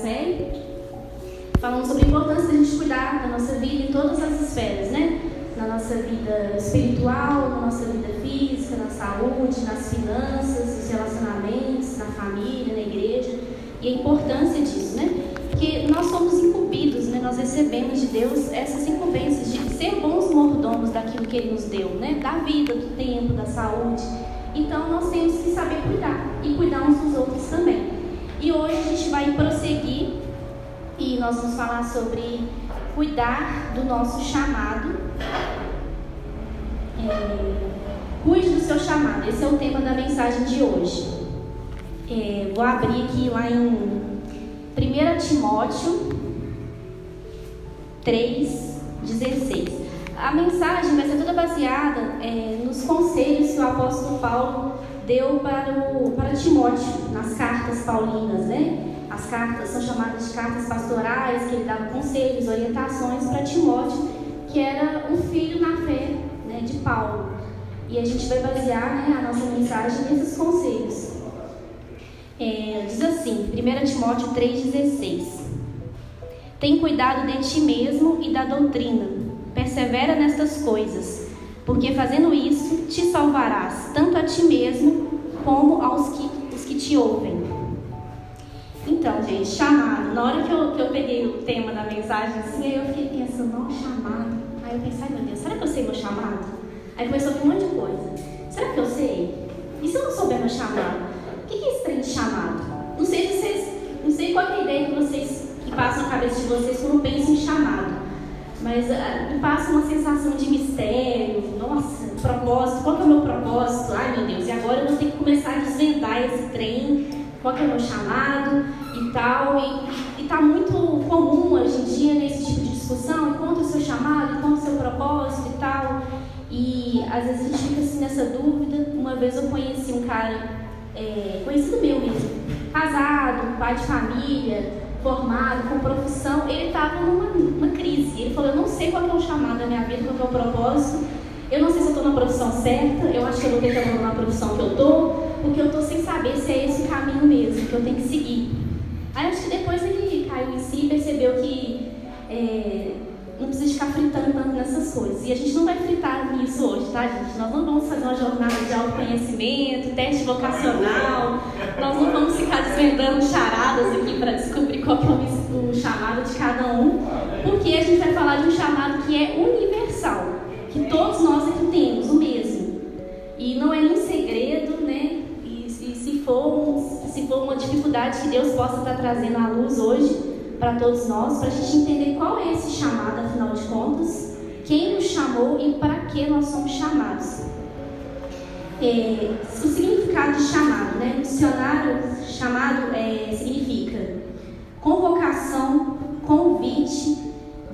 série, falando sobre a importância da gente cuidar da nossa vida em todas as esferas, né? Na nossa vida espiritual, na nossa vida física, na saúde, nas finanças, nos relacionamentos, na família, na igreja. E a importância disso, né? Que nós somos incumbidos, né? Nós recebemos de Deus essas incumbências de ser bons mordomos daquilo que Ele nos deu, né? Da vida, do tempo, da saúde. Então nós temos que saber cuidar e cuidar uns dos outros também. E hoje a gente vai prosseguir nós vamos falar sobre cuidar do nosso chamado. É, cuide do seu chamado, esse é o tema da mensagem de hoje. É, vou abrir aqui lá em 1 Timóteo 3,16. A mensagem vai ser toda baseada é, nos conselhos que o apóstolo Paulo deu para, o, para Timóteo, nas cartas paulinas, né? As cartas são chamadas de cartas pastorais, que ele dava conselhos, orientações para Timóteo, que era um filho na fé né, de Paulo. E a gente vai basear né, a nossa mensagem nesses conselhos. É, diz assim, 1 Timóteo 3,16: Tem cuidado de ti mesmo e da doutrina, persevera nestas coisas, porque fazendo isso te salvarás, tanto a ti mesmo como aos que, os que te ouvem. Então, gente, chamado. Na hora que eu, que eu peguei o tema da mensagem, assim, aí eu fiquei pensando, não, chamado. Aí eu pensei, ai meu Deus, será que eu sei meu chamado? Aí começou a vir um monte de coisa. Será que eu sei? E se eu não souber meu chamado? O que é esse trem de chamado? Não sei se vocês. Não sei qual é a ideia que vocês que passam na cabeça de vocês quando pensam em chamado. Mas uh, me passa uma sensação de mistério, nossa, propósito, qual é o meu propósito? Ai meu Deus, e agora eu vou ter que começar a desvendar esse trem, qual que é o meu chamado e tal. E está muito comum hoje em dia nesse tipo de discussão, encontra o seu chamado, encontra o seu propósito e tal. E às vezes a gente fica assim nessa dúvida. Uma vez eu conheci um cara, é, conhecido meu mesmo, casado, pai de família, formado, com profissão, ele estava numa, crise. Ele falou: Eu não sei qual é o chamado da minha vida, qual é o propósito. Eu não sei se eu estou na profissão certa. Eu acho que eu que abandonar na profissão que eu estou, porque eu estou sem saber se é esse o caminho mesmo que eu tenho que seguir. Aí acho que depois ele caiu em si e percebeu que é, não precisa ficar fritando tanto nessas coisas. E a gente não vai fritar nisso hoje, tá, gente? Nós não vamos fazer uma jornada de autoconhecimento, teste vocacional, nós não vamos ficar desvendando charadas aqui para descobrir qual é o chamado de cada um, porque a gente vai falar de um chamado que é universal, que todos nós aqui temos, o mesmo. E não é nenhum for, se for uma dificuldade que Deus possa estar trazendo à luz hoje, para todos nós, para a gente entender qual é esse chamado, afinal de contas, quem nos chamou e para que nós somos chamados. É, o significado de chamado, né? O dicionário chamado é, significa convocação, convite,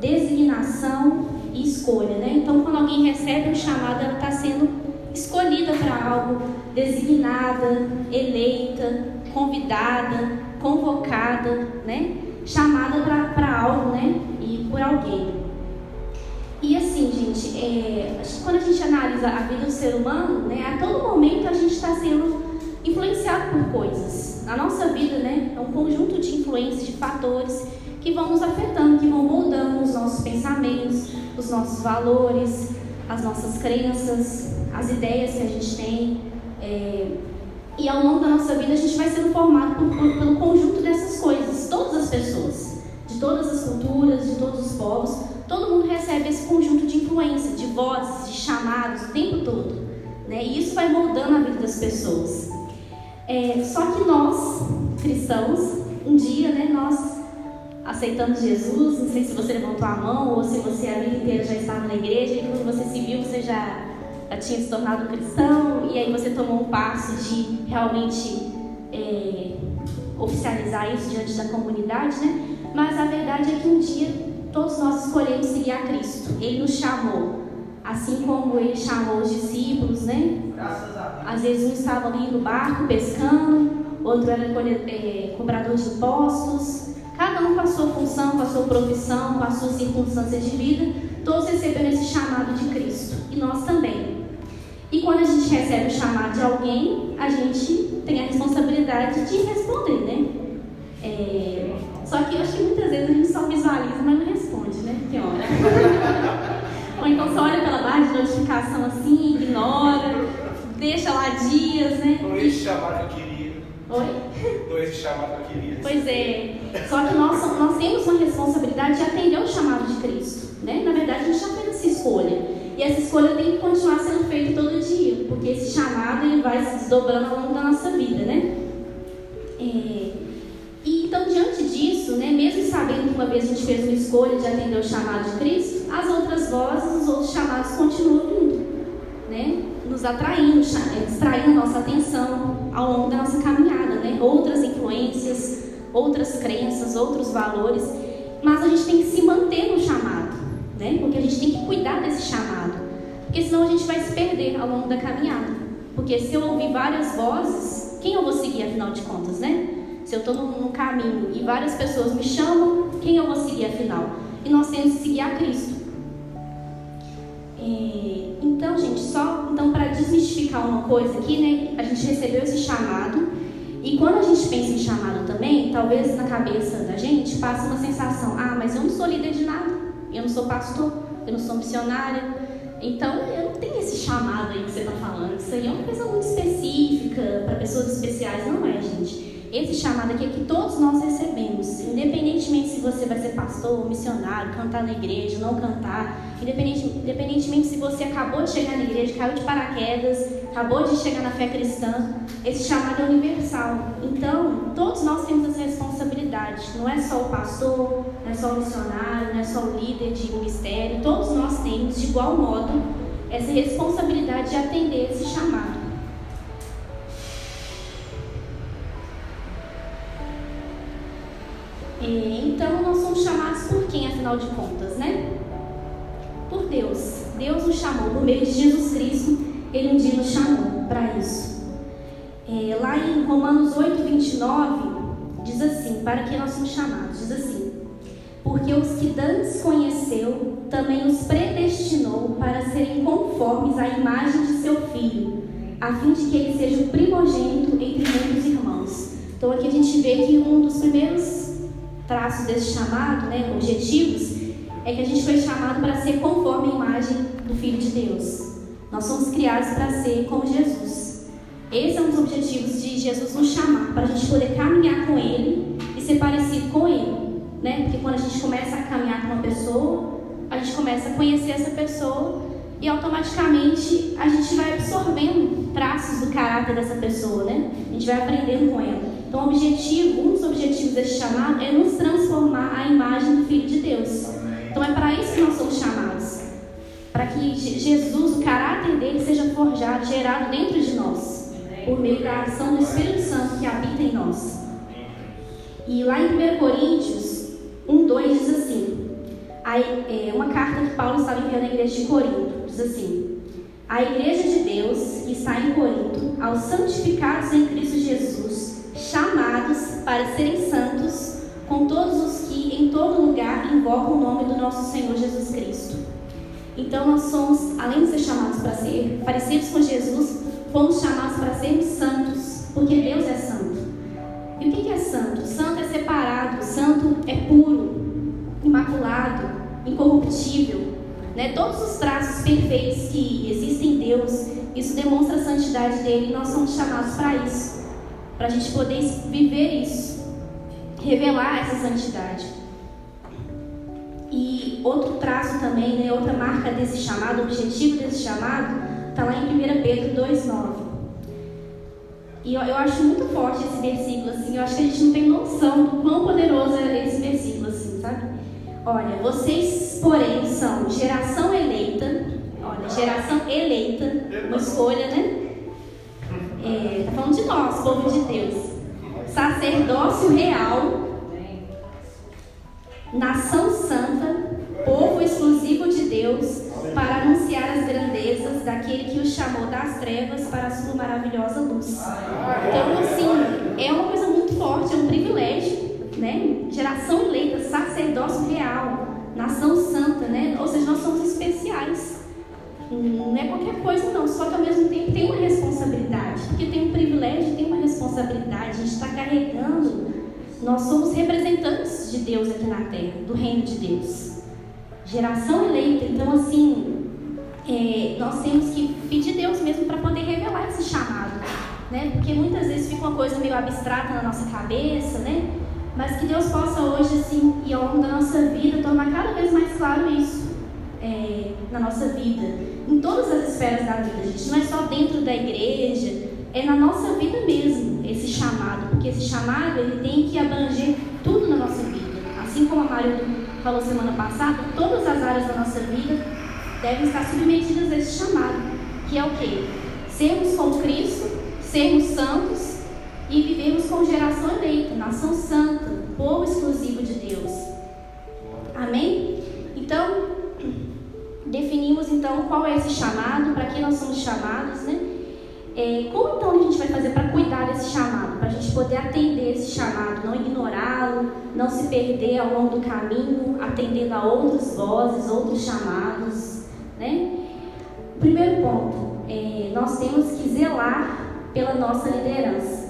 designação e escolha, né? Então, quando alguém recebe um chamado, ela está sendo escolhida para algo, designada, eleita, convidada, convocada, né? chamada para algo, né? E por alguém. E assim, gente, é, quando a gente analisa a vida do ser humano, né, a todo momento a gente está sendo influenciado por coisas. A nossa vida, né, é um conjunto de influências, de fatores que vão nos afetando, que vão moldando os nossos pensamentos, os nossos valores, as nossas crenças, as ideias que a gente tem. É, e ao longo da nossa vida a gente vai sendo formado por, por, pelo conjunto dessas coisas, todas as pessoas, de todas as culturas, de todos os povos, todo mundo recebe esse conjunto de influência, de vozes, de chamados o tempo todo. Né? E isso vai moldando a vida das pessoas. É, só que nós, cristãos, um dia né, nós aceitamos Jesus, não sei se você levantou a mão ou se você a vida inteira já estava na igreja e quando você se viu você já tinha se tornado cristão e aí você tomou um passo de realmente é, oficializar isso diante da comunidade, né? Mas a verdade é que um dia todos nós escolhemos seguir a Cristo. Ele nos chamou, assim como ele chamou os discípulos, né? Às vezes um estava ali no barco pescando, outro era é, cobrador de impostos. Cada um com a sua função, com a sua profissão, com a sua circunstância de vida, todos receberam esse chamado de Cristo. E nós também. E quando a gente recebe o chamado de alguém, a gente tem a responsabilidade de responder, né? É... Só que que eu acho que muitas vezes a gente só visualiza, mas não responde, né? Tem hora. Ou então só olha pela barra de notificação assim, ignora, deixa lá dias, né? Não esse chamado que eu queria. Oi? Não esse chamado que eu queria. Pois é. Só que nós, nós temos uma responsabilidade de atender o chamado de Cristo. Né? Na verdade, a gente fez essa escolha. E essa escolha tem que continuar sendo feita todo dia, porque esse chamado ele vai se desdobrando ao longo da nossa vida, né? É, e então, diante disso, né, mesmo sabendo que uma vez a gente fez uma escolha de atender o chamado de Cristo, as outras vozes, os outros chamados continuam vindo, né? Nos atraindo, é, distraindo nossa atenção ao longo da nossa caminhada, né? Outras influências, outras crenças, outros valores, mas a gente tem que se manter no chamado né? Porque a gente tem que cuidar desse chamado, porque senão a gente vai se perder ao longo da caminhada. Porque se eu ouvir várias vozes, quem eu vou seguir afinal de contas, né? Se eu estou num caminho e várias pessoas me chamam, quem eu vou seguir afinal? E nós temos que seguir a Cristo. É, então, gente, só então para desmistificar uma coisa aqui, né? A gente recebeu esse chamado e quando a gente pensa em chamado também, talvez na cabeça da gente passe uma sensação: ah, mas eu não sou líder de nada. Eu não sou pastor, eu não sou missionária. Então, eu não tenho esse chamado aí que você está falando. Isso aí é uma coisa muito específica para pessoas especiais. Não é, gente. Esse chamado aqui é que todos nós recebemos, independentemente se você vai ser pastor, missionário, cantar na igreja, não cantar, independentemente se você acabou de chegar na igreja, caiu de paraquedas, acabou de chegar na fé cristã, esse chamado é universal. Então, todos nós temos essa responsabilidade. Não é só o pastor, não é só o missionário, não é só o líder de ministério. Todos nós temos, de igual modo, essa responsabilidade de atender esse chamado. Então, nós somos chamados por quem, afinal de contas, né? Por Deus. Deus nos chamou, por meio de Jesus Cristo, Ele um dia nos chamou para isso. É, lá em Romanos 8, 29, diz assim: Para que nós somos chamados? Diz assim: Porque os que dantes conheceu, também os predestinou para serem conformes à imagem de seu filho, a fim de que ele seja o primogênito entre muitos irmãos. Então, aqui a gente vê que um dos primeiros traços desse chamado, né, objetivos, é que a gente foi chamado para ser conforme a imagem do Filho de Deus. Nós somos criados para ser como Jesus. Esse é um dos objetivos de Jesus nos chamar, para a gente poder caminhar com Ele e ser parecido com Ele. Né? Porque quando a gente começa a caminhar com uma pessoa, a gente começa a conhecer essa pessoa e automaticamente a gente vai absorvendo traços do caráter dessa pessoa, né? A gente vai aprendendo com ela. Então, o objetivo, um dos objetivos desse chamado é nos transformar à imagem do Filho de Deus. Então, é para isso que nós somos chamados. Para que Jesus, o caráter dele, seja forjado, gerado dentro de nós, por meio da ação do Espírito Santo que habita em nós. E lá em 1 Coríntios 1, 2 diz assim: aí, é, uma carta que Paulo estava enviando à igreja de Corinto, diz assim: A igreja de Deus que está em Corinto, aos santificados em para serem santos, com todos os que em todo lugar invocam o nome do nosso Senhor Jesus Cristo. Então nós somos, além de ser chamados para ser parecidos com Jesus, fomos chamados para sermos santos, porque Deus é santo. E o que é santo? Santo é separado, santo é puro, imaculado, incorruptível. Né? Todos os traços perfeitos que existem em Deus, isso demonstra a santidade dele e nós somos chamados para isso para a gente poder viver isso, revelar essa santidade. E outro traço também, né, outra marca desse chamado, objetivo desse chamado, está lá em 1 Pedro 2,9. E eu, eu, acho muito forte esse versículo, assim, eu acho que a gente não tem noção do quão poderoso é esse versículo, assim, sabe? Olha, vocês, porém, são geração eleita, olha, geração eleita, uma escolha, né? É, falando de nós, povo de Deus. Sacerdócio real, nação santa, povo exclusivo de Deus, para anunciar as grandezas daquele que os chamou das trevas para a sua maravilhosa luz. Então, assim, é uma coisa muito forte, é um privilégio, né? Geração eleita, sacerdócio real, nação santa, né? Ou seja, nós somos especiais. Não é qualquer coisa, não. Só que ao mesmo tempo tem uma responsabilidade. Porque tem um privilégio, tem uma responsabilidade. A gente está carregando. Nós somos representantes de Deus aqui na terra, do reino de Deus. Geração eleita, então assim, é, nós temos que pedir Deus mesmo para poder revelar esse chamado, né? Porque muitas vezes fica uma coisa meio abstrata na nossa cabeça, né? Mas que Deus possa hoje, assim, e ao longo da nossa vida, tornar cada vez mais claro isso é, na nossa vida, em todas as esferas da vida, gente. Não é só dentro da igreja, é na nossa vida mesmo esse chamado, porque esse chamado ele tem que abranger tudo na nossa vida. Assim como a Mário falou semana passada, todas as áreas da nossa vida devem estar submetidas a esse chamado, que é o quê? Sermos como Cristo, sermos santos e vivermos como geração eleita, nação santa, povo exclusivo de Deus. Amém? Então, então qual é esse chamado, para que nós somos chamados, né? É, como então a gente vai fazer para cuidar desse chamado, para a gente poder atender esse chamado, não ignorá-lo, não se perder ao longo do caminho, atendendo a outras vozes, outros chamados, né? Primeiro ponto, é, nós temos que zelar pela nossa liderança.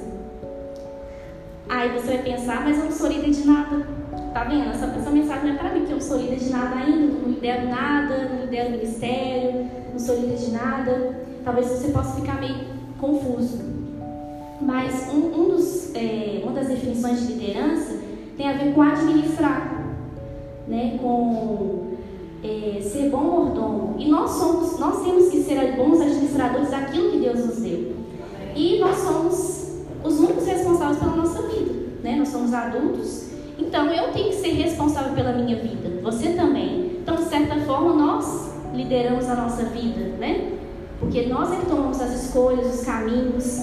Aí você vai pensar, mas eu não sou líder de nada. Tá vendo? Essa, essa mensagem não é para mim, que eu sou líder de nada ainda, não lidero nada, não lidero ministério, não sou líder de nada. Talvez você possa ficar meio confuso. Mas um, um dos, é, uma das definições de liderança tem a ver com administrar, né? com é, ser bom mordomo. E nós somos, nós temos que ser bons administradores daquilo que Deus nos deu. E nós somos os únicos responsáveis pela nossa vida. Né? Nós somos adultos, então eu tenho que ser responsável pela minha vida. Você também. Então, de certa forma, nós lideramos a nossa vida, né? Porque nós é que tomamos as escolhas, os caminhos.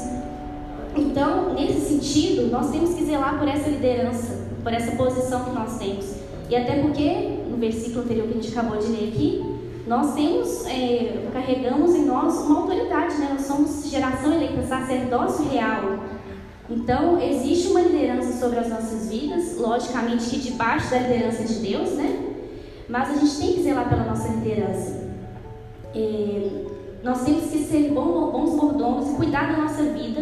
Então, nesse sentido, nós temos que zelar por essa liderança, por essa posição que nós temos. E até porque, no versículo anterior que a gente acabou de ler aqui, nós temos, é, carregamos em nós uma autoridade, né? Nós somos geração eleita, sacerdócio real. Então, existe uma liderança sobre as nossas vidas, logicamente que debaixo da liderança de Deus, né? Mas a gente tem que zelar pela nossa liderança. É, nós temos que ser bons mordomos e cuidar da nossa vida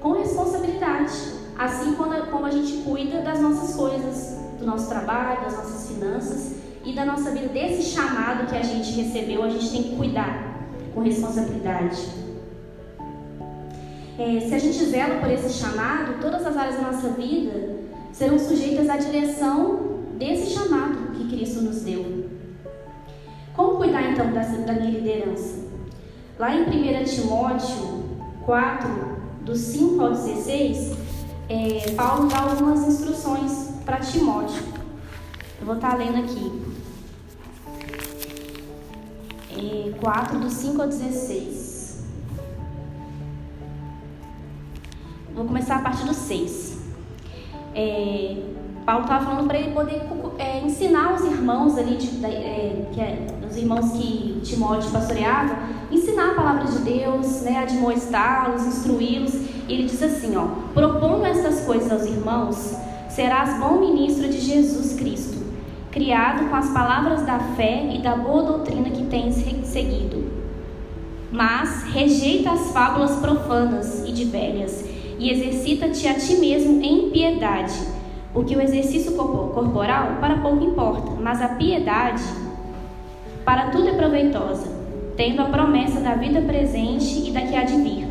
com responsabilidade, assim como a gente cuida das nossas coisas, do nosso trabalho, das nossas finanças e da nossa vida, desse chamado que a gente recebeu, a gente tem que cuidar com responsabilidade. É, se a gente zela por esse chamado, todas as áreas da nossa vida serão sujeitas à direção desse chamado que Cristo nos deu. Como cuidar então dessa, da minha liderança? Lá em 1 Timóteo 4, do 5 ao 16, é, Paulo dá algumas instruções para Timóteo. Eu vou estar lendo aqui. É, 4, do 5 ao 16. Vou começar a partir do 6. É, Paulo estava falando para ele poder é, ensinar os irmãos ali, de, é, que é, os irmãos que Timóteo pastoreava, ensinar a palavra de Deus, né, admoestá-los, instruí-los. E ele diz assim, ó, propondo estas coisas aos irmãos, serás bom ministro de Jesus Cristo, criado com as palavras da fé e da boa doutrina que tens seguido. Mas rejeita as fábulas profanas e de velhas, e exercita-te a ti mesmo em piedade porque o exercício corporal para pouco importa, mas a piedade para tudo é proveitosa, tendo a promessa da vida presente e da que há de vir.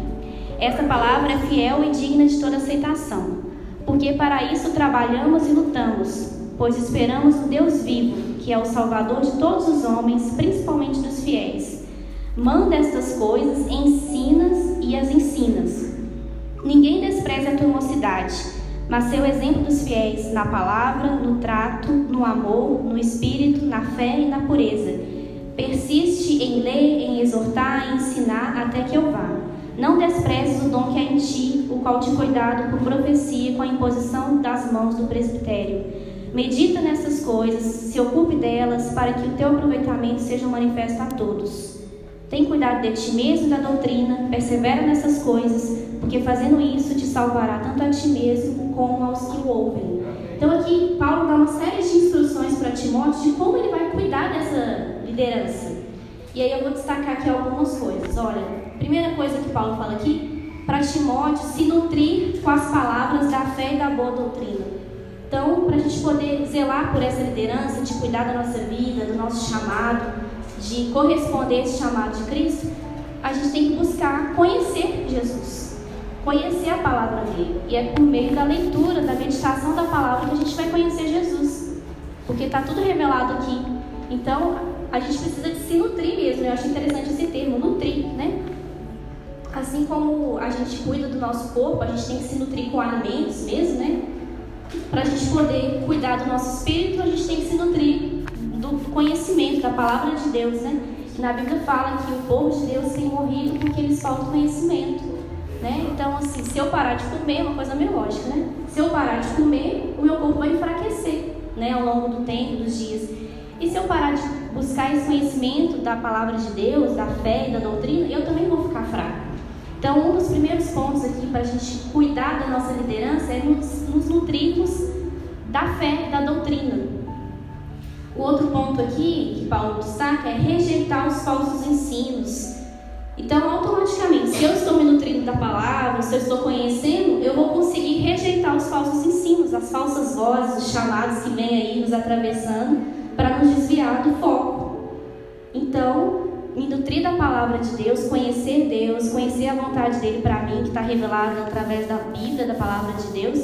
Esta palavra é fiel e digna de toda aceitação, porque para isso trabalhamos e lutamos, pois esperamos no Deus vivo, que é o Salvador de todos os homens, principalmente dos fiéis. Manda estas coisas, ensinas e as ensinas. Ninguém despreze a tua mocidade mas seu exemplo dos fiéis na palavra, no trato, no amor, no espírito, na fé e na pureza. Persiste em ler, em exortar, em ensinar até que eu vá. Não desprezes o dom que há em ti, o qual te foi dado por profecia com a imposição das mãos do presbitério. Medita nessas coisas, se ocupe delas, para que o teu aproveitamento seja manifesto a todos. Tem cuidado de ti mesmo e da doutrina, persevera nessas coisas, porque fazendo isso te salvará tanto a ti mesmo como aos que o ouvem. Então aqui Paulo dá uma série de instruções para Timóteo de como ele vai cuidar dessa liderança. E aí eu vou destacar aqui algumas coisas. Olha, primeira coisa que Paulo fala aqui, para Timóteo se nutrir com as palavras da fé e da boa doutrina. Então, para a gente poder zelar por essa liderança, de cuidar da nossa vida, do nosso chamado, de corresponder a esse chamado de Cristo, a gente tem que buscar conhecer Jesus, conhecer a palavra dele. E é por meio da leitura, da meditação da palavra que a gente vai conhecer Jesus, porque está tudo revelado aqui. Então, a gente precisa de se nutrir mesmo. Eu acho interessante esse termo, nutrir, né? Assim como a gente cuida do nosso corpo, a gente tem que se nutrir com alimentos mesmo, né? Para a gente poder cuidar do nosso espírito, a gente tem que se nutrir do conhecimento, da palavra de Deus, né? Na Bíblia fala que o povo de Deus tem morrido porque eles faltam conhecimento, né? Então, assim, se eu parar de comer, é uma coisa meio lógica, né? Se eu parar de comer, o meu corpo vai enfraquecer, né? Ao longo do tempo, dos dias. E se eu parar de buscar esse conhecimento da palavra de Deus, da fé e da doutrina, eu também vou ficar fraco. Então, um dos primeiros pontos aqui para a gente cuidar da nossa liderança é nos, nos nutrirmos da fé da doutrina. O outro ponto aqui que Paulo destaca é rejeitar os falsos ensinos. Então, automaticamente, se eu estou me nutrindo da palavra, se eu estou conhecendo, eu vou conseguir rejeitar os falsos ensinos, as falsas vozes, os chamados que vêm aí nos atravessando para nos desviar do foco. Então, me nutrir da palavra de Deus, conhecer Deus, conhecer a vontade dele para mim, que está revelada através da Bíblia, da palavra de Deus.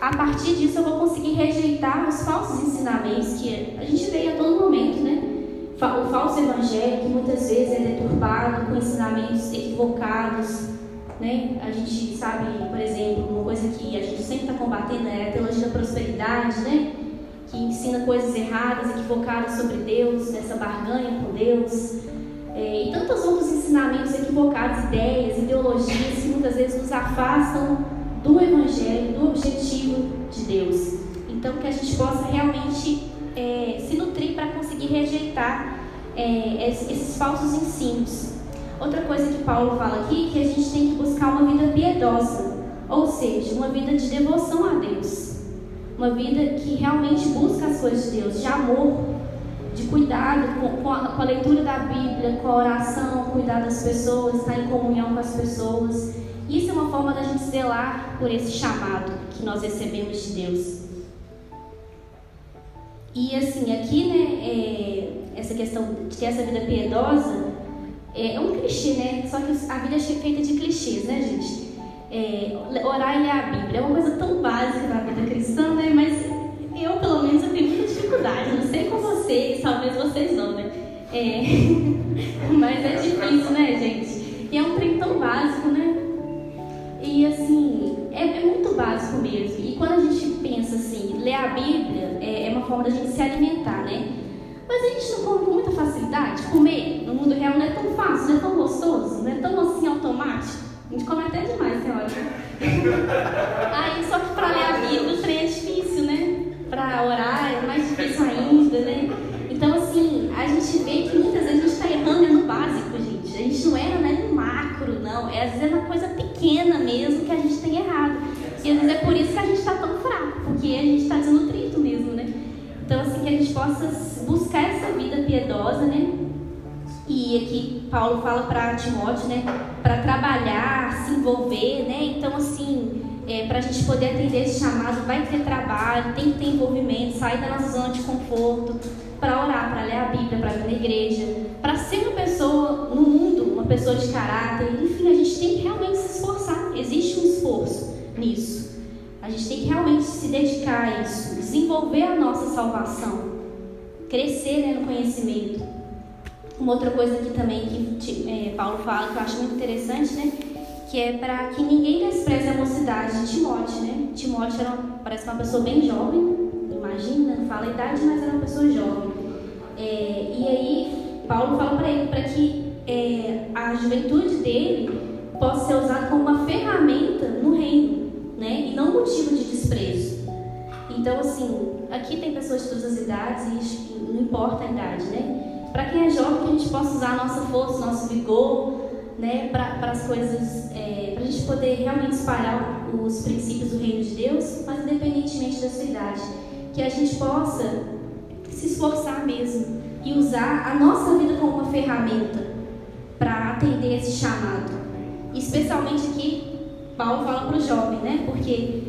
A partir disso, eu vou conseguir rejeitar os falsos ensinamentos que a gente vê a todo momento, né? O falso evangelho, que muitas vezes é deturpado com ensinamentos equivocados, né? A gente sabe, por exemplo, uma coisa que a gente sempre está combatendo é a teologia da prosperidade, né? que ensina coisas erradas, equivocadas sobre Deus, essa barganha com Deus, é, e tantos outros ensinamentos equivocados, ideias, ideologias que muitas vezes nos afastam do Evangelho, do objetivo de Deus. Então, que a gente possa realmente é, se nutrir para conseguir rejeitar é, esses falsos ensinos. Outra coisa que Paulo fala aqui é que a gente tem que buscar uma vida piedosa, ou seja, uma vida de devoção a Deus. Uma vida que realmente busca as coisas de Deus, de amor, de cuidado com, com, a, com a leitura da Bíblia, com a oração, cuidar das pessoas, estar em comunhão com as pessoas. Isso é uma forma da gente zelar por esse chamado que nós recebemos de Deus. E assim, aqui, né, é, essa questão de ter essa vida piedosa é, é um clichê, né? Só que a vida é feita de clichês, né, gente? é, orar e ler a Bíblia. É uma coisa tão básica na vida cristã, né? Mas eu, pelo menos, eu tenho muita dificuldade. Não sei com vocês, talvez vocês não, né? É... Mas é difícil, né, gente? E é um trem tão básico, né? E assim, é, é, muito básico mesmo. E quando a gente pensa assim, ler a Bíblia é, é uma forma da gente se alimentar, né? Mas a gente não come com muita facilidade. Comer no mundo real não é tão fácil, não é tão gostoso, não é tão assim automático. A gente come até demais, tem hora. Aí, só que para ler a Bíblia o trem é difícil, né? Para orar é mais difícil ainda, né? Então, assim, a gente vê que muitas vezes a gente está errando no básico, gente. A gente não erra né, no macro, não. É às vezes é uma coisa pequena mesmo que a gente tem errado. E às vezes é por isso que a gente está tão fraco, porque a gente está desnutrido mesmo, né? Então, assim, que a gente possa buscar essa vida né? E aqui Paulo fala para Timóteo, né, para trabalhar, se envolver, né? Então assim, é, para a gente poder atender esse chamado, vai ter trabalho, tem que ter envolvimento, sair da nossa zona de conforto, para orar, para ler a Bíblia, para vir na igreja, para ser uma pessoa no mundo, uma pessoa de caráter. Enfim, a gente tem que realmente se esforçar. Existe um esforço nisso. A gente tem que realmente se dedicar a isso, desenvolver a nossa salvação, crescer né, no conhecimento. Uma outra coisa aqui também que é, Paulo fala, que eu acho muito interessante, né? Que é para que ninguém despreze a mocidade de Timóteo, né? Timóteo era, parece uma pessoa bem jovem, imagina, não fala a idade, mas era uma pessoa jovem. É, e aí, Paulo fala para ele para que é, a juventude dele possa ser usada como uma ferramenta no reino, né? E não motivo de desprezo. Então, assim, aqui tem pessoas de todas as idades e não importa a idade, né? Para quem é jovem, que a gente possa usar a nossa força, nosso vigor, né, para as coisas, é, para a gente poder realmente espalhar os princípios do reino de Deus, mas independentemente da sua idade, que a gente possa se esforçar mesmo e usar a nossa vida como uma ferramenta para atender esse chamado. Especialmente aqui, Paulo fala para o jovem, né? Porque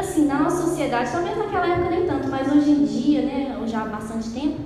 assim, na nossa sociedade, talvez naquela época nem tanto, mas hoje em dia, né, já há bastante tempo,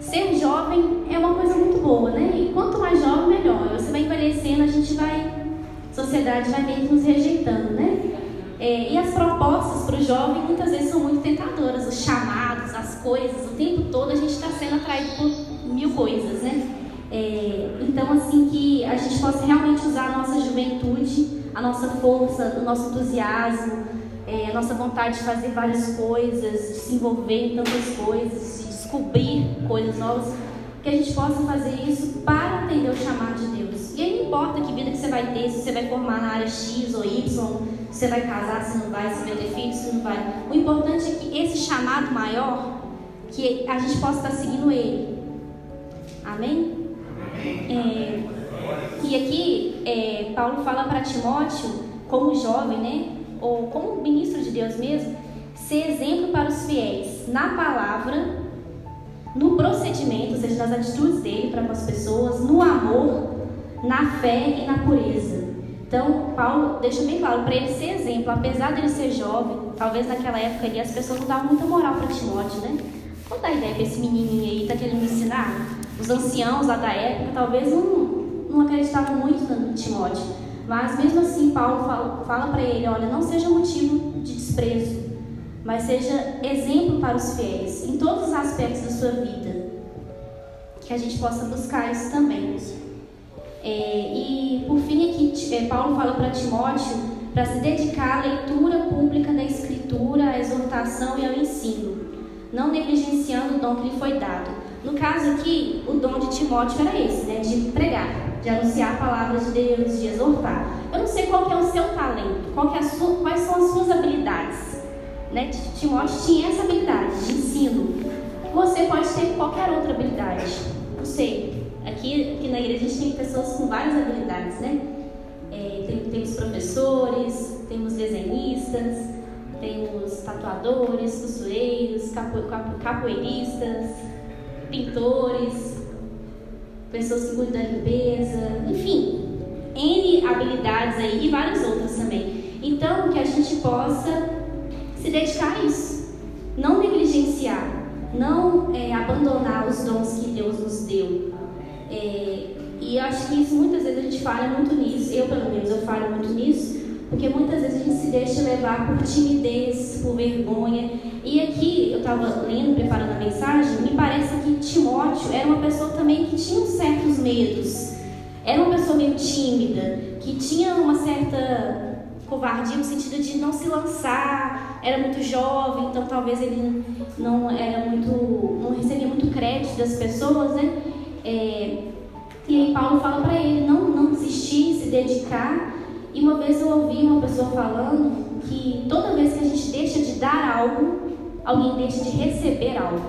ser jovem é uma coisa muito boa, né? E quanto mais jovem, melhor. Você vai envelhecendo, a gente vai, a sociedade vai meio que nos rejeitando, né? É, e as propostas para o jovem muitas vezes são muito tentadoras, os chamados, as coisas, o tempo todo a gente está sendo atraído por mil coisas, né? É, então, assim, que a gente possa realmente usar a nossa juventude, a nossa força, o nosso entusiasmo, é, a nossa vontade de fazer várias coisas, de se envolver em tantas coisas, de descobrir coisas novas, que a gente possa fazer isso para atender o chamado de Deus. E aí não importa que vida que você vai ter, se você vai formar na área X ou Y, se você vai casar, se não vai, se vai ter filhos, se não vai. O importante é que esse chamado maior, que a gente possa estar seguindo ele. Amém? É, e aqui, é, Paulo fala para Timóteo, como jovem, né? Ou como ministro de Deus mesmo, ser exemplo para os fiéis na palavra, no procedimento, ou seja, nas atitudes dele para com as pessoas, no amor, na fé e na pureza. Então, Paulo deixa bem claro para ele ser exemplo, apesar dele ser jovem, talvez naquela época ali as pessoas não davam muita moral para Timóteo, né? Qual a ideia para esse menininho aí, tá querendo me ensinar? Os anciãos lá da época talvez não, não acreditavam muito no Timóteo. Mas mesmo assim, Paulo fala, para ele: olha, não seja motivo de desprezo, mas seja exemplo para os fiéis em todos os aspectos da sua vida. Que a gente possa buscar isso também. É, e por fim, aqui, é, Paulo fala para Timóteo para se dedicar à leitura pública da Escritura, à exortação e ao ensino, não negligenciando o dom que lhe foi dado. No caso aqui, o dom de Timóteo era esse, né, de pregar de anunciar a palavra de Deus, de exortar. Eu não sei qual é o seu talento, qual é sua, quais são as suas habilidades. Né? Timóteo tinha essa habilidade de ensino. Você pode ter qualquer outra habilidade. Não sei. Aqui, aqui na igreja a gente tem pessoas com várias habilidades, né? É, tem, temos professores, temos desenhistas, temos tatuadores, costureiros, capo, capo, capoeiristas, pintores, pessoas que cuidam da limpeza, enfim, N habilidades aí e várias outras também. Então, que a gente possa se dedicar a isso, não negligenciar, não é, abandonar os dons que Deus nos deu. É, e eu acho que isso muitas vezes a gente falha muito nisso, eu pelo menos eu falho muito nisso, porque muitas vezes a gente se deixa levar por timidez, por vergonha. E aqui eu estava lendo, preparando a mensagem, me parece que Timóteo era uma pessoa também que tinha certos medos. Era uma pessoa meio tímida, que tinha uma certa covardia no sentido de não se lançar, era muito jovem, então talvez ele não era muito, não recebia muito crédito das pessoas, né? É, e aí Paulo fala para ele não, não desistir, se dedicar e uma vez eu ouvi uma pessoa falando que toda vez que a gente deixa de dar algo, alguém deixa de receber algo.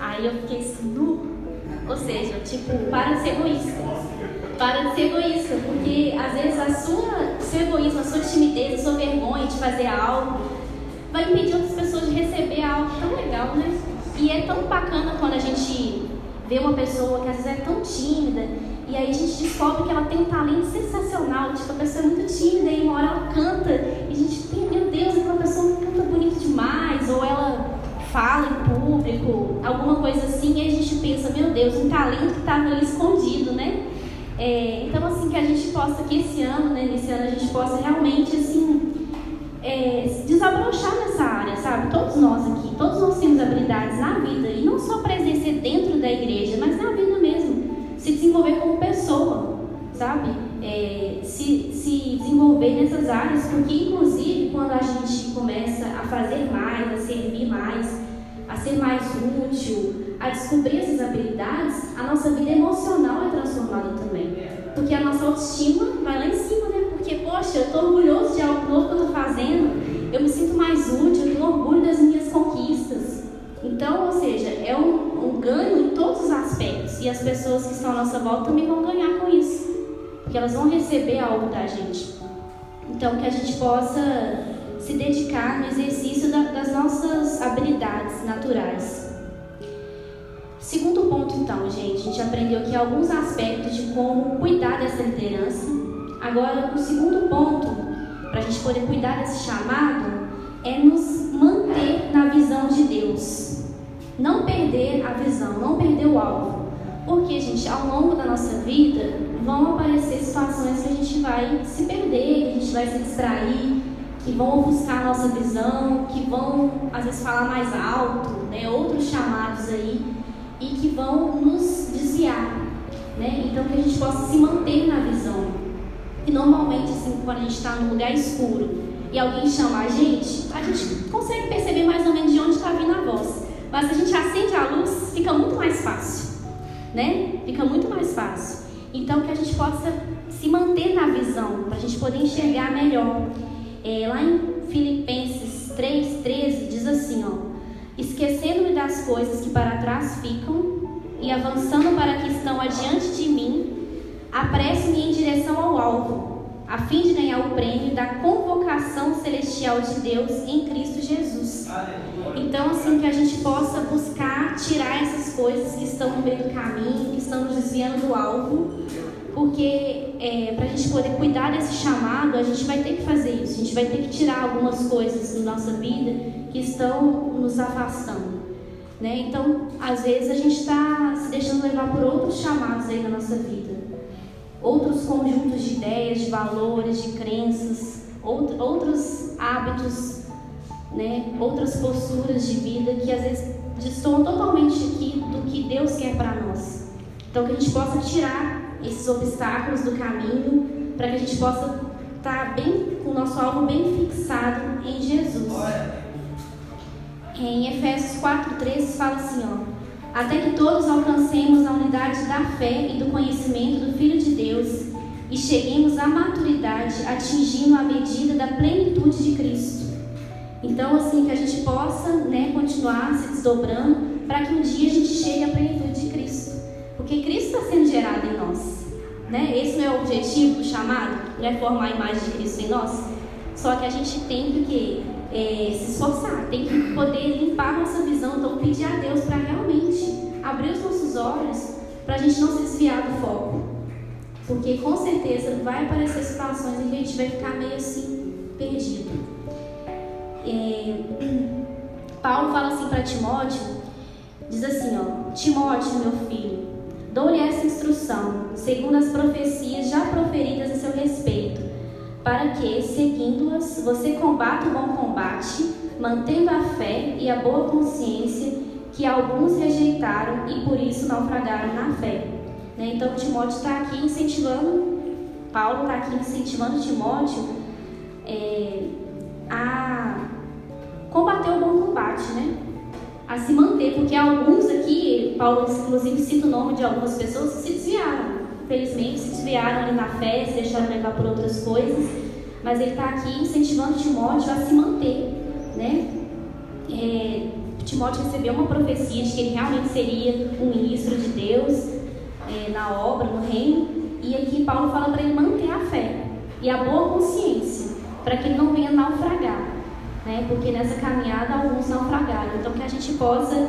Aí eu fiquei assim, nu. Ou seja, tipo, para de ser egoísta. Para de ser egoísta, porque às vezes a sua, seu egoísmo, a sua timidez, a sua vergonha de fazer algo vai impedir outras pessoas de receber algo tão legal, né? E é tão bacana quando a gente vê uma pessoa que às vezes é tão tímida e aí a gente descobre que ela tem um talento sensacional, tipo, a pessoa é muito tímida e uma hora ela canta e a gente tem, meu Deus, aquela pessoa canta bonito demais, ou ela fala em público, alguma coisa assim, e a gente pensa, meu Deus, um talento que estava ali escondido, né? É, então, assim, que a gente possa, que esse ano, né, nesse ano, a gente possa realmente, assim, é, desabrochar nessa área, sabe? Todos nós aqui, todos nós temos habilidades na vida, e não só para exercer dentro da igreja, mas na vida mesmo se desenvolver como pessoa, sabe? É, se, se desenvolver nessas áreas, porque inclusive quando a gente começa a fazer mais, a servir mais, a ser mais útil, a descobrir essas habilidades, a nossa vida emocional é transformada também. Porque a nossa autoestima vai lá em cima, né? Porque, poxa, eu estou orgulhoso de algo novo que eu estou fazendo, eu me sinto mais útil, eu tenho orgulho das minhas conquistas. Então, ou seja, é um, um ganho em todos os aspectos. E as pessoas que estão à nossa volta também vão ganhar com isso. Porque elas vão receber algo da gente. Então, que a gente possa se dedicar no exercício da, das nossas habilidades naturais. Segundo ponto, então, gente, a gente aprendeu aqui alguns aspectos de como cuidar dessa liderança. Agora, o segundo ponto, para a gente poder cuidar desse chamado, é nos manter na visão de Deus. Não perder a visão, não perder o alvo. Porque, gente, ao longo da nossa vida vão aparecer situações que a gente vai se perder, que a gente vai se distrair, que vão buscar a nossa visão, que vão às vezes falar mais alto, né? outros chamados aí, e que vão nos desviar. Né? Então que a gente possa se manter na visão. E normalmente, assim, quando a gente está num lugar escuro e alguém chama a gente, a gente consegue perceber mais ou menos de onde está vindo a voz. Mas se a gente acende a luz, fica muito mais fácil. Né? Fica muito mais fácil. Então que a gente possa se manter na visão, para a gente poder enxergar melhor. É, lá em Filipenses 3,13 diz assim, ó. Esquecendo-me das coisas que para trás ficam e avançando para que estão adiante de mim, apresso-me em direção ao alvo, a fim de ganhar o prêmio da convocação celestial de Deus em Cristo Jesus. Então, assim, que a gente possa buscar tirar essas coisas que estão no meio do caminho, que estão nos desviando do alvo, porque é, para a gente poder cuidar desse chamado, a gente vai ter que fazer isso, a gente vai ter que tirar algumas coisas da nossa vida que estão nos afastando. Né? Então, às vezes a gente está se deixando levar por outros chamados aí na nossa vida, outros conjuntos de ideias, de valores, de crenças, outros hábitos, né? outras posturas de vida que às vezes destoam totalmente aqui do que Deus quer para nós. Então, que a gente possa tirar esses obstáculos do caminho para que a gente possa estar tá bem com o nosso alvo bem fixado em Jesus. Em Efésios 4:13 fala assim, ó: até que todos alcancemos a unidade da fé e do conhecimento do Filho de Deus e cheguemos à maturidade, atingindo a medida da plenitude de Cristo. Então, assim, que a gente possa né, continuar se desdobrando para que um dia a gente chegue à plenitude de Cristo. Porque Cristo está sendo gerado em nós. Né? Esse não é o objetivo do chamado? Não é formar a imagem de Cristo em nós? Só que a gente tem que é, se esforçar, tem que poder limpar nossa visão, então pedir a Deus para realmente abrir os nossos olhos para a gente não se desviar do foco. Porque com certeza vai aparecer situações em que a gente vai ficar meio assim, perdido. É, Paulo fala assim para Timóteo, diz assim, ó, Timóteo, meu filho, dou-lhe essa instrução, segundo as profecias já proferidas a seu respeito para que, seguindo-as, você combata o bom combate, mantendo a fé e a boa consciência que alguns rejeitaram e por isso naufragaram na fé. Né? Então, Timóteo está aqui incentivando, Paulo está aqui incentivando Timóteo é, a combater o bom combate, né? a se manter, porque alguns aqui, Paulo inclusive cita o nome de algumas pessoas que se desviaram infelizmente, se desviaram ali na fé, se deixaram levar por outras coisas, mas ele está aqui incentivando Timóteo a se manter, né? É, Timóteo recebeu uma profecia de que ele realmente seria um ministro de Deus é, na obra, no reino, e aqui Paulo fala para ele manter a fé e a boa consciência, para que ele não venha naufragar, né? Porque nessa caminhada alguns naufragaram, então que a gente possa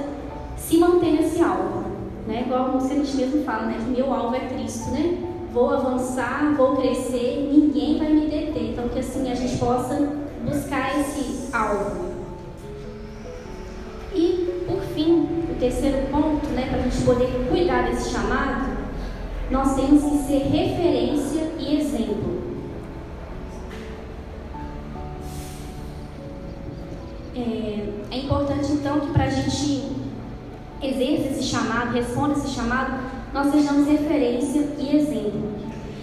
se manter nesse alvo né? Igual a gente mesmo fala, né? Que meu alvo é Cristo, né? Vou avançar, vou crescer, ninguém vai me deter. Então que assim a gente possa buscar esse alvo. E por fim, o terceiro ponto, né, para a gente poder cuidar desse chamado, nós temos que ser referência e exemplo. É, é importante então que para a gente exerça esse chamado, responda esse chamado, nós sejamos referência e exemplo.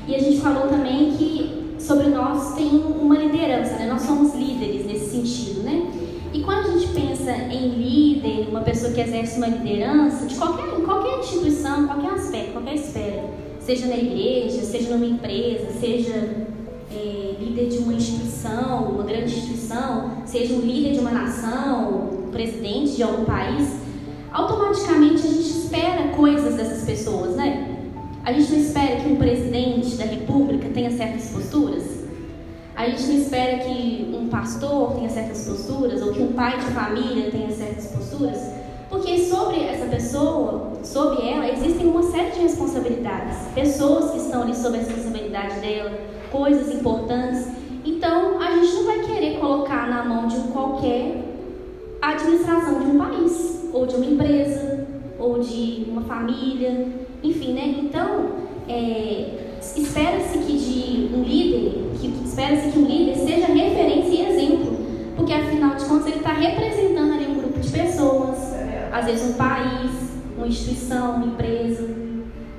E a gente falou também que sobre nós tem uma liderança, né? Nós somos líderes nesse sentido, né? E quando a gente pensa em líder, uma pessoa que exerce uma liderança, de qualquer, qualquer instituição, qualquer aspecto, qualquer esfera, seja na igreja, seja numa empresa, seja é, líder de uma instituição, uma grande instituição, seja um líder de uma nação, um presidente de algum país, automaticamente a gente espera coisas dessas pessoas, né? A gente não espera que um presidente da república tenha certas posturas. A gente não espera que um pastor tenha certas posturas ou que um pai de família tenha certas posturas, porque sobre essa pessoa, sobre ela, existem uma série de responsabilidades, pessoas que estão ali sob a responsabilidade dela, coisas importantes. Então, a gente não vai querer colocar na mão de um qualquer família, enfim, né? Então, é, espera-se que de um líder, que espera-se que um líder seja referência e exemplo, porque afinal de contas ele está representando ali um grupo de pessoas, às vezes um país, uma instituição, uma empresa,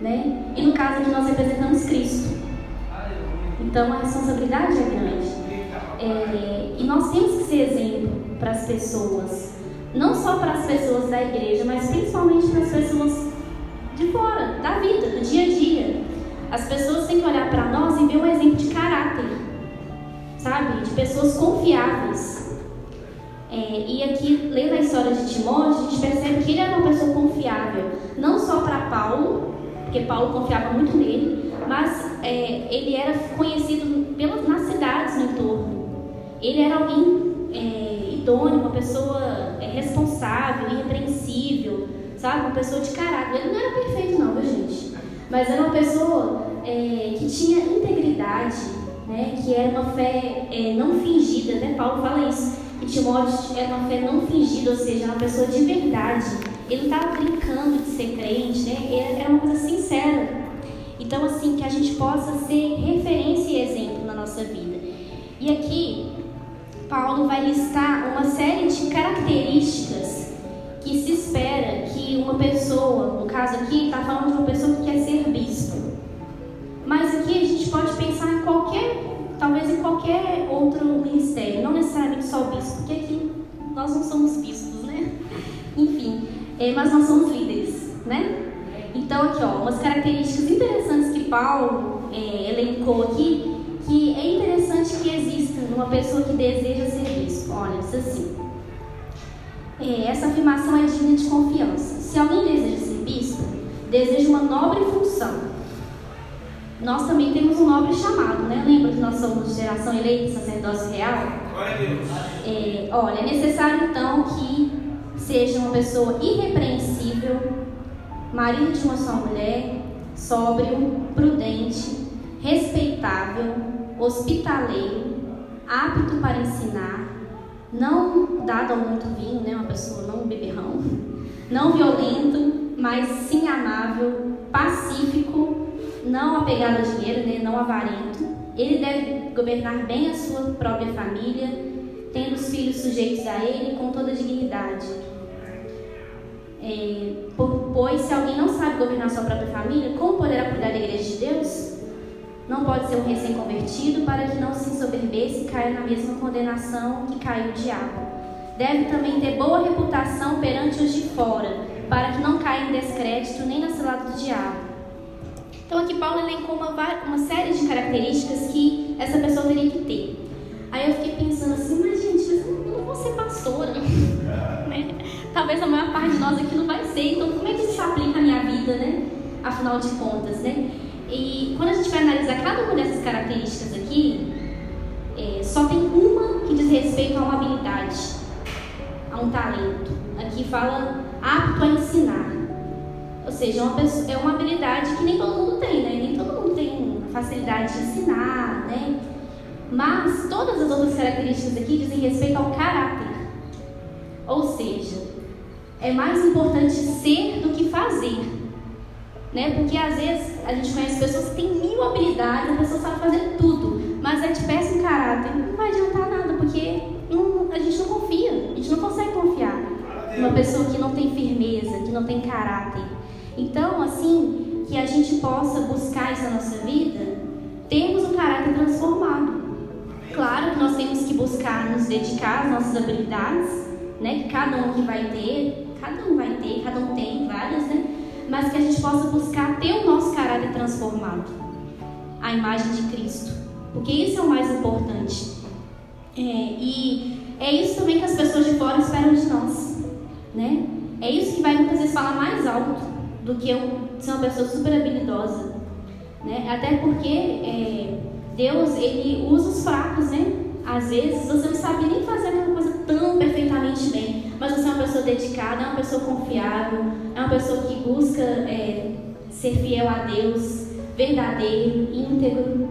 né? E no caso aqui nós representamos Cristo. Então a responsabilidade é grande. É, e nós temos que ser exemplo para as pessoas, não só para as pessoas da igreja, mas principalmente para as pessoas de fora, da vida, do dia a dia. As pessoas têm que olhar para nós e ver um exemplo de caráter, sabe? De pessoas confiáveis. É, e aqui, lendo a história de Timóteo, a gente percebe que ele era uma pessoa confiável, não só para Paulo, porque Paulo confiava muito nele, mas é, ele era conhecido pelas, nas cidades no entorno. Ele era alguém é, idôneo, uma pessoa responsável, irrepreensível, sabe? Uma pessoa de caráter. Ele não era perfeito, não, viu, gente? Mas era uma pessoa é, que tinha integridade, né? que era uma fé é, não fingida, né? Paulo fala isso, que Timóteo era uma fé não fingida, ou seja, uma pessoa de verdade. Ele não estava brincando de ser crente, né? Era uma coisa sincera. Então, assim, que a gente possa ser referência e exemplo na nossa vida. E aqui, Paulo vai listar uma de características que se espera que uma pessoa, no caso aqui, está falando de uma pessoa que quer ser bispo. Mas aqui a gente pode pensar em qualquer, talvez em qualquer outro ministério, não necessariamente só o bispo, porque aqui nós não somos bispos, né? Enfim, é, mas nós somos líderes, né? Então aqui, ó, umas características interessantes que Paulo é, elencou aqui, que é interessante que exista numa pessoa que deseja ser bispo. Olha, diz assim. É, essa afirmação é digna de confiança. Se alguém deseja ser bispo, deseja uma nobre função. Nós também temos um nobre chamado, né? Lembra que nós somos geração eleita, sacerdócio real? É, olha, é necessário então que seja uma pessoa irrepreensível, marido de uma só mulher, sóbrio, prudente, respeitável, hospitaleiro, apto para ensinar, não dado muito vinho, né, uma pessoa não beberrão, não violento, mas sim amável, pacífico, não apegado a dinheiro, né, não avarento. Ele deve governar bem a sua própria família, tendo os filhos sujeitos a ele com toda dignidade é, pois se alguém não sabe governar sua própria família, como poderá cuidar da igreja de Deus? Não pode ser um recém-convertido para que não se ensoberbeça e caia na mesma condenação que caiu o diabo. Deve também ter boa reputação perante os de fora, para que não caia em descrédito nem na cilada do diabo. Então aqui Paulo elencou uma, uma série de características que essa pessoa teria que ter. Aí eu fiquei pensando assim, mas gente, eu não vou ser pastora. né? talvez a maior parte de nós aqui não vai ser. Então, como é que isso aplica à minha vida, né? Afinal de contas, né? E quando a gente vai analisar cada uma dessas características aqui, é, só tem uma que diz respeito a uma habilidade, a um talento. Aqui fala apto a ensinar. Ou seja, uma, pessoa, é uma habilidade que nem todo mundo tem, né? Nem todo mundo tem facilidade de ensinar, né? Mas todas as outras características aqui dizem respeito ao caráter. Ou seja, é mais importante ser do que fazer. Né? Porque às vezes a gente conhece pessoas que têm mil habilidades, a pessoa sabe fazer tudo, mas é de péssimo caráter. Não vai adiantar nada, porque não, a gente não confia, a gente não consegue confiar numa pessoa que não tem firmeza, que não tem caráter. Então, assim, que a gente possa buscar isso na nossa vida, temos um caráter transformado. Claro que nós temos que buscar nos dedicar às nossas habilidades, né? Que cada um que vai ter, cada um vai ter, cada um tem várias, né? Mas que a gente possa buscar ter o nosso caráter transformado, a imagem de Cristo, porque isso é o mais importante. É, e é isso também que as pessoas de fora esperam de nós, né? É isso que vai muitas vezes falar mais alto do que eu ser uma pessoa super habilidosa, né? Até porque é, Deus ele usa os fracos, né? Às vezes você não sabe nem fazer aquela coisa tão perfeitamente bem, mas você é uma pessoa dedicada, é uma pessoa confiável, é uma pessoa que busca é, ser fiel a Deus, verdadeiro, íntegro.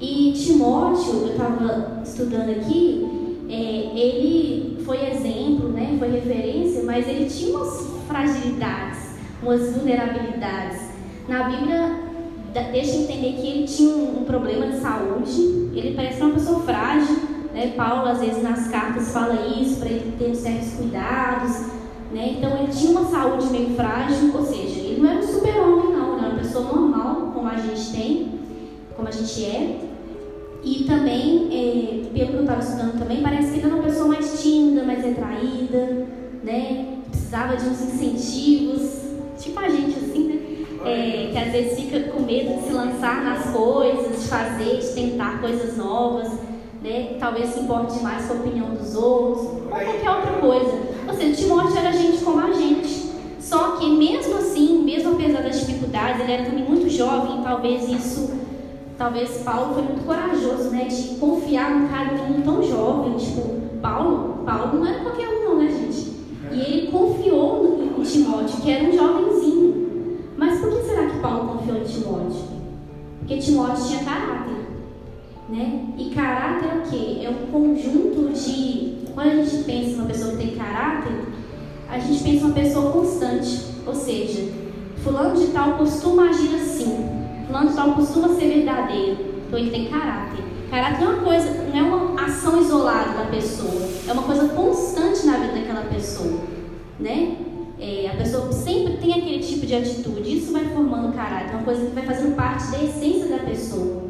E Timóteo, eu estava estudando aqui, é, ele foi exemplo, né, foi referência, mas ele tinha umas fragilidades. umas vulnerabilidades. Na Bíblia, deixa entender que ele tinha um, um problema de saúde, ele parece uma pessoa frágil. Né? Paulo, às vezes, nas cartas fala isso, para ele ter certos cuidados. Né? Então, ele tinha uma saúde meio frágil, ou seja, ele não era um super-homem, não, ele era uma pessoa normal, como a gente tem, como a gente é. E também, é, pelo que eu estava estudando também, parece que ele era uma pessoa mais tímida, mais retraída, né? Precisava de uns incentivos, tipo a gente assim? É, que às vezes fica com medo de se lançar nas coisas, de fazer, de tentar coisas novas, né? Talvez se importe mais com a opinião dos outros, ou qualquer outra coisa. Ou seja, Timóteo era gente como a gente. Só que mesmo assim, mesmo apesar das dificuldades, ele era também muito jovem, talvez isso talvez Paulo foi muito corajoso, né, de confiar num cara menino tão jovem, tipo, Paulo, Paulo não era qualquer um não, né, gente? E ele confiou no, em Timóteo, que era um jovenzinho. Mas por que será que Paulo confiou em Timóteo? Porque Timóteo tinha caráter, né? E caráter é o quê? É um conjunto de... Quando a gente pensa em uma pessoa que tem caráter, a gente pensa em uma pessoa constante. Ou seja, fulano de tal costuma agir assim, Fulano de tal costuma ser verdadeiro, então ele tem caráter. Caráter não é uma coisa, não é uma ação isolada da pessoa, é uma coisa constante na vida daquela pessoa, né? É, a pessoa sempre tem aquele tipo de atitude, isso vai formando caráter, uma coisa que vai fazendo parte da essência da pessoa.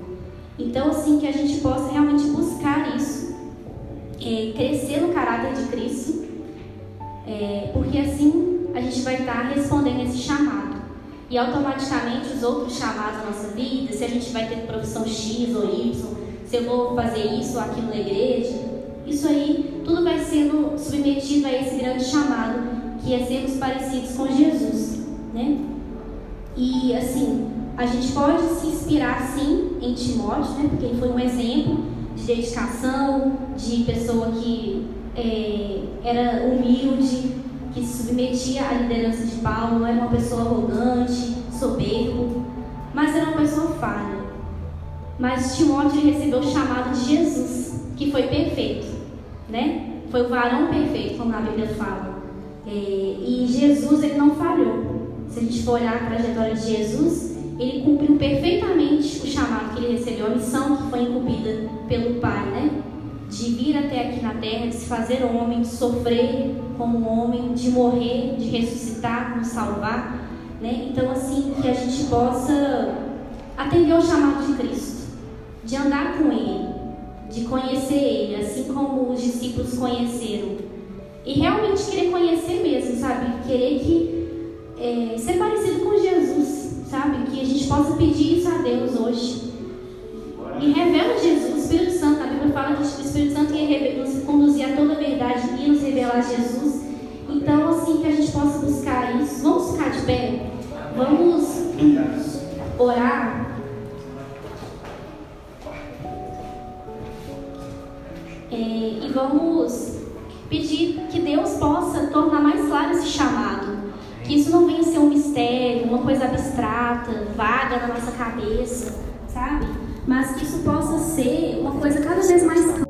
Então, assim, que a gente possa realmente buscar isso, é, crescer no caráter de Cristo, é, porque assim a gente vai estar respondendo esse chamado. E automaticamente os outros chamados da nossa vida, se a gente vai ter profissão X ou Y, se eu vou fazer isso ou aquilo na igreja, isso aí tudo vai sendo submetido a esse grande chamado que é sermos parecidos com Jesus, né? E assim, a gente pode se inspirar sim em Timóteo, né? Porque ele foi um exemplo de dedicação, de pessoa que é, era humilde, que se submetia à liderança de Paulo, não era uma pessoa arrogante, soberbo, mas era uma pessoa falha. Mas Timóteo recebeu o chamado de Jesus, que foi perfeito, né? Foi o varão perfeito, como a Bíblia fala. É, e Jesus, ele não gente for olhar a trajetória de Jesus, ele cumpriu perfeitamente o chamado que ele recebeu, a missão que foi incumbida pelo Pai, né? de vir até aqui na terra, de se fazer homem, de sofrer como homem, de morrer, de ressuscitar, nos salvar. Né? Então, assim, que a gente possa atender ao chamado de Cristo, de andar com Ele, de conhecer Ele, assim como os discípulos conheceram. E realmente querer conhecer mesmo, sabe? Querer que é, ser parecido com Jesus, sabe? Que a gente possa pedir isso a Deus hoje. E revela Jesus, o Espírito Santo, a Bíblia fala que o Espírito Santo ia nos conduzir a toda a verdade e nos revelar Jesus. Então, assim, que a gente possa buscar isso. Vamos ficar de pé? Vamos orar. É, e vamos pedir que Deus possa tornar mais claro esse chamado. Que isso não venha ser um mistério, uma coisa abstrata, vaga na nossa cabeça, sabe? mas que isso possa ser uma coisa cada vez mais